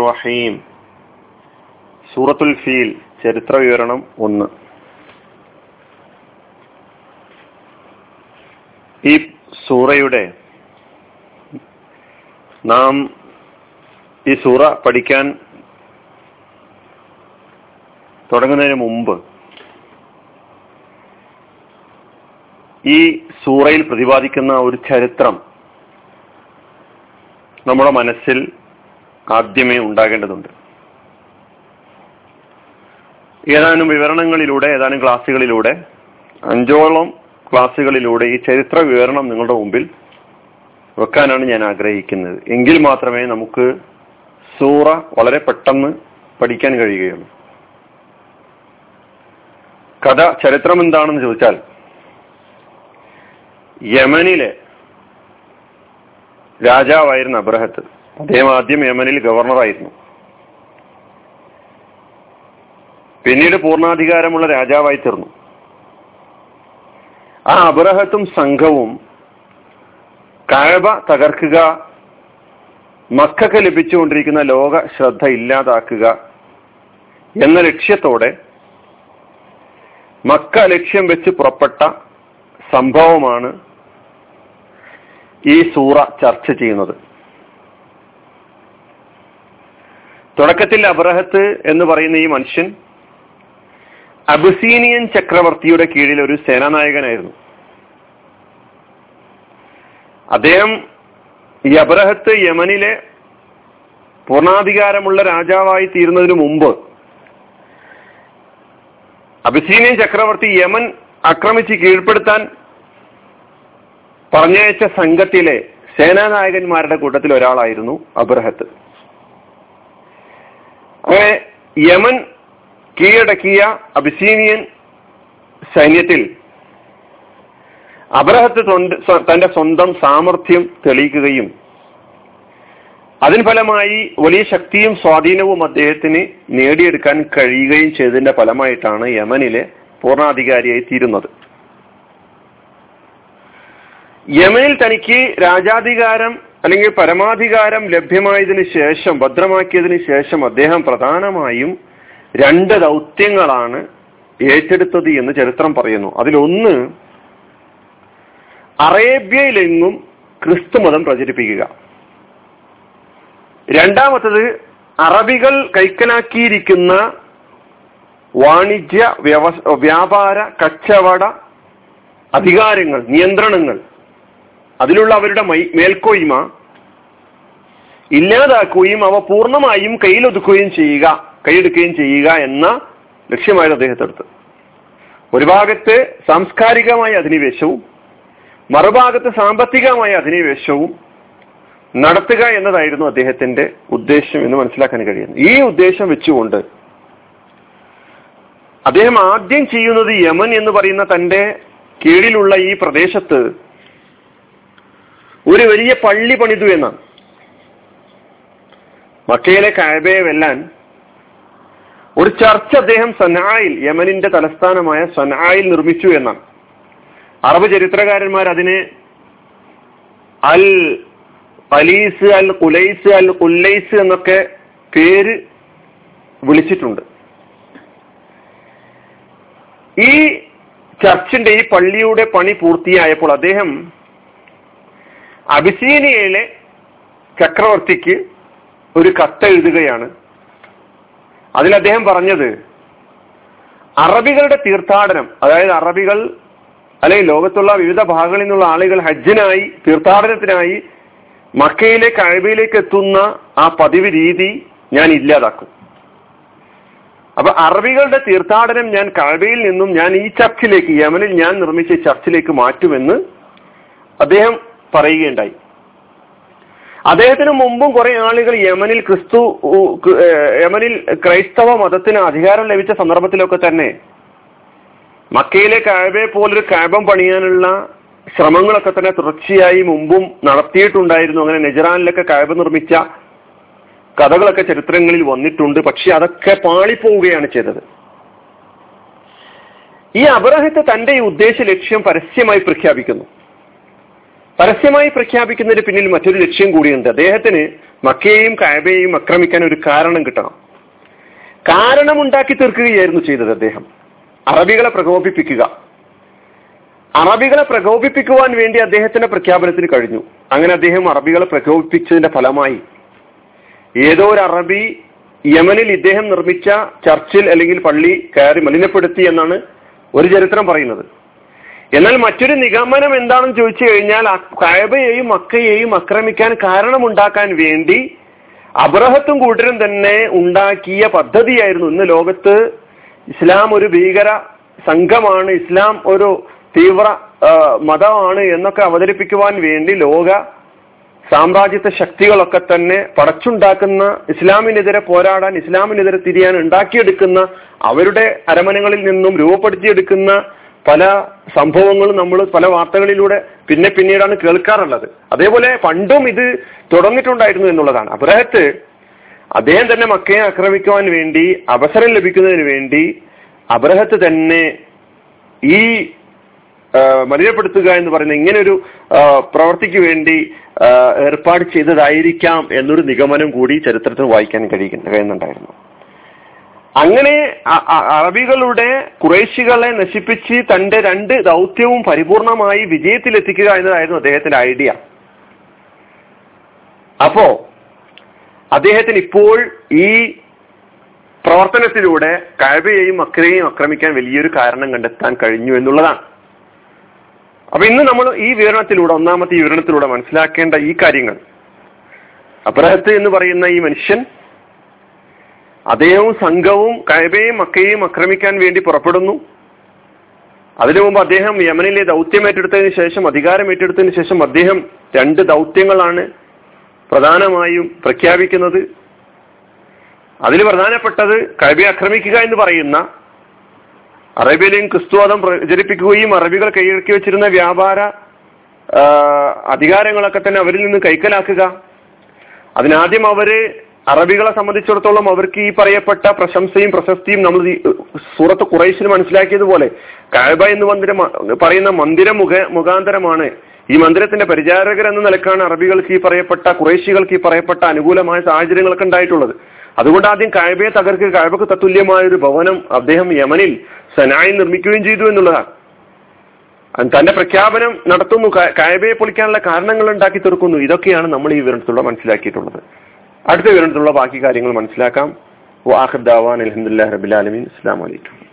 റഹീം സൂറത്തുൽ ഫീൽ ചരിത്ര വിവരണം ഒന്ന്. ഈ സൂറയുടെ നാം ഈ സൂറ പഠിക്കാൻ തുടങ്ങുന്നതിന് മുമ്പ് ഈ സൂറയിൽ പ്രതിപാദിക്കുന്ന ഒരു ചരിത്രം നമ്മുടെ മനസ്സിൽ ആദ്യമേ ഉണ്ടാകേണ്ടതുണ്ട്. ഏതാനും വിവരണങ്ങളിലൂടെ ഏതാനും ക്ലാസ്സുകളിലൂടെ അഞ്ചോളം ക്ലാസ്സുകളിലൂടെ ഈ ചരിത്ര വിവരണം നിങ്ങളുടെ മുമ്പിൽ വെക്കാനാണ് ഞാൻ ആഗ്രഹിക്കുന്നത്. എങ്കിൽ മാത്രമേ നമുക്ക് സൂറ വളരെ പെട്ടെന്ന് പഠിക്കാൻ കഴിയുകയുള്ളൂ. കഥ ചരിത്രം എന്താണെന്ന് ചോദിച്ചാൽ യമനിലെ രാജാവായിരുന്ന അബ്രഹത്ത്. അദ്ദേഹം ആദ്യം യമനിൽ ഗവർണറായിരുന്നു. പിന്നീട് പൂർണാധികാരമുള്ള രാജാവായി തീർന്നു. ആ അബ്രഹത്തും സംഘവും കഴബ തകർക്കുക മക്കൊക്കെ ലഭിച്ചുകൊണ്ടിരിക്കുന്ന ലോക ശ്രദ്ധ ഇല്ലാതാക്കുക എന്ന ലക്ഷ്യത്തോടെ മക്ക ലക്ഷ്യം വെച്ച് പുറപ്പെട്ട സംഭവമാണ് ഈ സൂറ ചർച്ച ചെയ്യുന്നത്. തുടക്കത്തിൽ അബ്രഹത്ത് എന്ന് പറയുന്ന ഈ മനുഷ്യൻ അബസീനിയൻ ചക്രവർത്തിയുടെ കീഴിൽ ഒരു സേനാനായകനായിരുന്നു. അദ്ദേഹം ഈ അബ്രഹത്ത് യമനിലെ പൂർണാധികാരമുള്ള രാജാവായി തീരുന്നതിന് മുമ്പ് അബസീനിയൻ ചക്രവർത്തി യമൻ ആക്രമിച്ച് കീഴ്പ്പെടുത്താൻ പറഞ്ഞയച്ച സംഘത്തിലെ സേനാനായകന്മാരുടെ കൂട്ടത്തിൽ ഒരാളായിരുന്നു അബ്രഹത്ത്. അങ്ങനെ യമൻ കീഴടക്കിയ അബിസീനിയൻ സൈന്യത്തിൽ അബ്രഹത്ത് തന്റെ സ്വന്തം സാമർഥ്യം തെളിയിക്കുകയും അതിന് ഫലമായി വലിയ ശക്തിയും സ്വാധീനവും അദ്ദേഹത്തിന് നേടിയെടുക്കാൻ കഴിയുകയും ചെയ്തതിന്റെ ഫലമായിട്ടാണ് യമനിലെ പൂർണാധികാരിയായി തീരുന്നത് യമനിൽ തനിക്ക് രാജാധികാരം അല്ലെങ്കിൽ പരമാധികാരം ലഭ്യമായതിനു ശേഷം ഭദ്രമാക്കിയതിനു ശേഷം അദ്ദേഹം പ്രധാനമായും രണ്ട് ദൗത്യങ്ങളാണ് ഏറ്റെടുത്തത് എന്ന് ചരിത്രം പറയുന്നു. അതിലൊന്ന് അറേബ്യയിലെങ്ങും ക്രിസ്തുമതം പ്രചരിപ്പിക്കുക. രണ്ടാമത്തത് അറബികൾ കൈക്കലാക്കിയിരിക്കുന്ന വാണിജ്യ വ്യവ വ്യാപാര കച്ചവട അധികാരങ്ങൾ നിയന്ത്രണങ്ങൾ. അതിലുള്ള അവരുടെ മേൽക്കോയ്മ ഇല്ലാതാക്കുകയും അവ പൂർണമായും കയ്യിലൊതുക്കുകയും ചെയ്യുക കൈയെടുക്കുകയും ചെയ്യുക എന്ന ലക്ഷ്യമായിരുന്നു അദ്ദേഹത്തെടുത്ത് ഒരു ഭാഗത്ത് സാംസ്കാരികമായ അധിനിവേശവും മറുഭാഗത്ത് സാമ്പത്തികമായ അധിനിവേശവും നടത്തുക എന്നതായിരുന്നു അദ്ദേഹത്തിന്റെ ഉദ്ദേശം എന്ന് മനസ്സിലാക്കാൻ കഴിയുന്നു ഈ ഉദ്ദേശം വെച്ചുകൊണ്ട് അദ്ദേഹം ആദ്യം ചെയ്യുന്നത് യമൻ എന്ന് പറയുന്ന തന്റെ കീഴിലുള്ള ഈ പ്രദേശത്ത് ഒരു വലിയ പള്ളി പണിതു എന്നാണ്. മക്കയിലെ കായബയെ വെല്ലാൻ ഒരു ചർച്ച അദ്ദേഹം സനായിൽ യമനിന്റെ തലസ്ഥാനമായ സനായിൽ നിർമ്മിച്ചു എന്നാണ്. അറബ് ചരിത്രകാരന്മാർ അതിനെ അൽ അലീസ് അൽ കുലൈസ് അൽ കുല്ലൈസ് എന്നൊക്കെ പേര് വിളിച്ചിട്ടുണ്ട്. ഈ ചർച്ചിന്റെ ഈ പള്ളിയുടെ പണി പൂർത്തിയായപ്പോൾ അദ്ദേഹം അബിസീനിയയിലെ ചക്രവർത്തിക്ക് ഒരു കത്തെഴുതുകയാണ് അതിൽ അദ്ദേഹം പറഞ്ഞത് അറബികളുടെ തീർത്ഥാടനം അതായത് അറബികൾ അല്ലെങ്കിൽ ലോകത്തുള്ള വിവിധ ഭാഗങ്ങളിൽ നിന്നുള്ള ആളുകൾ ഹജ്ജിനായി തീർത്ഥാടനത്തിനായി മക്കയിലെ അഴബിയിലേക്ക് എത്തുന്ന ആ പതിവ് രീതി ഞാൻ ഇല്ലാതാക്കും. അപ്പൊ അറബികളുടെ തീർത്ഥാടനം ഞാൻ കഴബയിൽ നിന്നും ഞാൻ ഈ ചർച്ചിലേക്ക് യമനിൽ ഞാൻ നിർമ്മിച്ച ചർച്ചിലേക്ക് മാറ്റുമെന്ന് അദ്ദേഹം പറയുകയുണ്ടായി. അദ്ദേഹത്തിന് മുമ്പും കുറെ ആളുകൾ യമനിൽ ക്രിസ്തു യമനിൽ ക്രൈസ്തവ മതത്തിന് അധികാരം ലഭിച്ച സന്ദർഭത്തിലൊക്കെ തന്നെ മക്കയിലെ കാബയെ പോലൊരു കാബം പണിയാനുള്ള ശ്രമങ്ങളൊക്കെ തന്നെ തുടർച്ചയായി മുമ്പും നടത്തിയിട്ടുണ്ടായിരുന്നു. അങ്ങനെ നെജറാനിലൊക്കെ കാബ നിർമ്മിച്ച കഥകളൊക്കെ ചരിത്രങ്ങളിൽ വന്നിട്ടുണ്ട്. പക്ഷെ അതൊക്കെ പാളിപ്പോവുകയാണ് ചെയ്തത്. ഈ അപരഹത്തെ തന്റെ ഈ ഉദ്ദേശ ലക്ഷ്യം പരസ്യമായി പ്രഖ്യാപിക്കുന്നു. പരസ്യമായി പ്രഖ്യാപിക്കുന്നതിന് പിന്നിൽ മറ്റൊരു ലക്ഷ്യം കൂടിയുണ്ട്. അദ്ദേഹത്തിന് മക്കയെയും കായബയെയും ആക്രമിക്കാൻ ഒരു കാരണം കിട്ടണം. കാരണം ഉണ്ടാക്കി തീർക്കുകയായിരുന്നു ചെയ്തത് അദ്ദേഹം. അറബികളെ പ്രകോപിപ്പിക്കുക. അറബികളെ പ്രകോപിപ്പിക്കുവാൻ വേണ്ടി അദ്ദേഹത്തിന്റെ പ്രഖ്യാപനത്തിന് കഴിഞ്ഞു. അങ്ങനെ അദ്ദേഹം അറബികളെ പ്രകോപിപ്പിച്ചതിന്റെ ഫലമായി ഏതോ ഒരു അറബി യമനിൽ ഇദ്ദേഹം നിർമ്മിച്ച ചർച്ചിൽ അല്ലെങ്കിൽ പള്ളി കയറി മലിനപ്പെടുത്തി എന്നാണ് ഒരു ചരിത്രം പറയുന്നത്. എന്നാൽ മറ്റൊരു നിഗമനം എന്താണെന്ന് ചോദിച്ചു കഴിഞ്ഞാൽ കായബയെയും മക്കയെയും ആക്രമിക്കാൻ കാരണമുണ്ടാക്കാൻ വേണ്ടി അബ്രഹത്തും കൂട്ടരും തന്നെ ഉണ്ടാക്കിയ പദ്ധതിയായിരുന്നു. ഇന്ന് ലോകത്ത് ഇസ്ലാം ഒരു ഭീകര സംഘമാണ്. ഇസ്ലാം ഒരു തീവ്ര മതമാണ് എന്നൊക്കെ അവതരിപ്പിക്കുവാൻ വേണ്ടി ലോക സാമ്രാജ്യത്തെ ശക്തികളൊക്കെ തന്നെ പടച്ചുണ്ടാക്കുന്ന ഇസ്ലാമിനെതിരെ പോരാടാൻ ഇസ്ലാമിനെതിരെ തിരിയാൻ ഉണ്ടാക്കിയെടുക്കുന്ന അവരുടെ അരമനകളിൽ നിന്നും രൂപപ്പെടുത്തിയെടുക്കുന്ന പല സംഭവങ്ങളും നമ്മൾ പല വാർത്തകളിലൂടെ പിന്നെ പിന്നീടാണ് കേൾക്കാറുള്ളത്. അതേപോലെ പണ്ടും ഇത് തുടങ്ങിയിട്ടുണ്ടായിരുന്നു എന്നുള്ളതാണ്. അബ്രഹത്ത് അദ്ദേഹം തന്നെ മക്കയെ ആക്രമിക്കുവാൻ വേണ്ടി അവസരം ലഭിക്കുന്നതിന് വേണ്ടി അബ്രഹത്ത് തന്നെ ഈ മലിനപ്പെടുത്തുക എന്ന് പറയുന്ന ഇങ്ങനൊരു പ്രവർത്തിക്ക് വേണ്ടി ഏർപ്പാട് ചെയ്തതായിരിക്കാം എന്നൊരു നിഗമനം കൂടി ചരിത്രത്തിൽ വായിക്കാൻ കഴിയുന്നു കഴിയുന്നുണ്ടായിരുന്നു. അങ്ങനെ അറബികളുടെ കുറേശികളെ നശിപ്പിച്ച് തന്റെ രണ്ട് ദൗത്യവും പരിപൂർണമായി വിജയത്തിലെത്തിക്കുക എന്നതായിരുന്നു അദ്ദേഹത്തിന്റെ ഐഡിയ. അപ്പോ അദ്ദേഹത്തിന് ഇപ്പോൾ ഈ പ്രവർത്തനത്തിലൂടെ കഴബയെയും മക്കരെയും ആക്രമിക്കാൻ വലിയൊരു കാരണം കണ്ടെത്താൻ കഴിഞ്ഞു എന്നുള്ളതാണ്. അപ്പൊ ഇന്ന് നമ്മൾ ഈ വിവരണത്തിലൂടെ ഒന്നാമത്തെ വിവരണത്തിലൂടെ മനസ്സിലാക്കേണ്ട ഈ കാര്യങ്ങൾ. അബ്രഹത്ത് എന്ന് പറയുന്ന ഈ മനുഷ്യൻ അദ്ദേഹവും സംഘവും കയബയും മക്കയെയും ആക്രമിക്കാൻ വേണ്ടി പുറപ്പെടുന്നു. അതിനു മുമ്പ് അദ്ദേഹം യമനിലെ ദൗത്യം ഏറ്റെടുത്തതിന് ശേഷം അധികാരം ഏറ്റെടുത്തതിന് ശേഷം അദ്ദേഹം രണ്ട് ദൗത്യങ്ങളാണ് പ്രധാനമായും പ്രഖ്യാപിക്കുന്നത്. അതിൽ പ്രധാനപ്പെട്ടത് കൈബെ ആക്രമിക്കുക എന്ന് പറയുന്ന അറേബ്യയിലെയും ക്രിസ്തുവാദം പ്രചരിപ്പിക്കുകയും അറബികൾ കൈയടക്കി വെച്ചിരുന്ന വ്യാപാര അധികാരങ്ങളൊക്കെ തന്നെ അവരിൽ നിന്ന് കൈക്കലാക്കുക. അതിനാദ്യം അവർ അറബികളെ സംബന്ധിച്ചിടത്തോളം അവർക്ക് ഈ പറയപ്പെട്ട പ്രശംസയും പ്രശസ്തിയും നമ്മൾ സൂറത്ത് കുറേശ്ശിന് മനസ്സിലാക്കിയതുപോലെ കായബ എന്ന് മന്ദിരം പറയുന്ന മന്ദിരം മുഖ മുഖാന്തരമാണ്. ഈ മന്ദിരത്തിന്റെ പരിചാരകർ എന്ന നിലക്കാണ് അറബികൾക്ക് ഈ പറയപ്പെട്ട കുറേശികൾക്ക് ഈ പറയപ്പെട്ട അനുകൂലമായ സാഹചര്യങ്ങളൊക്കെ ഉണ്ടായിട്ടുള്ളത്. അതുകൊണ്ട് ആദ്യം കായബയെ തകർക്ക് കായബക്ക് തത്തുല്യമായ ഒരു ഭവനം അദ്ദേഹം യമനിൽ സനായി നിർമ്മിക്കുകയും ചെയ്തു എന്നുള്ളതാണ്. തന്റെ പ്രഖ്യാപനം നടത്തുന്നു. കായബയെ പൊളിക്കാനുള്ള കാരണങ്ങൾ ഉണ്ടാക്കി തീർക്കുന്നു. ഇതൊക്കെയാണ് നമ്മൾ ഈ വിവരണത്തിലൂടെ മനസ്സിലാക്കിയിട്ടുള്ളത്. അടുത്ത വിവരണത്തിലുള്ള ബാക്കി കാര്യങ്ങൾ മനസ്സിലാക്കാം. വാഹിദ് ദാവാൻ അലഹമുല്ലാ റബിലാലമീൻ അസ്സാം വലൈക്കും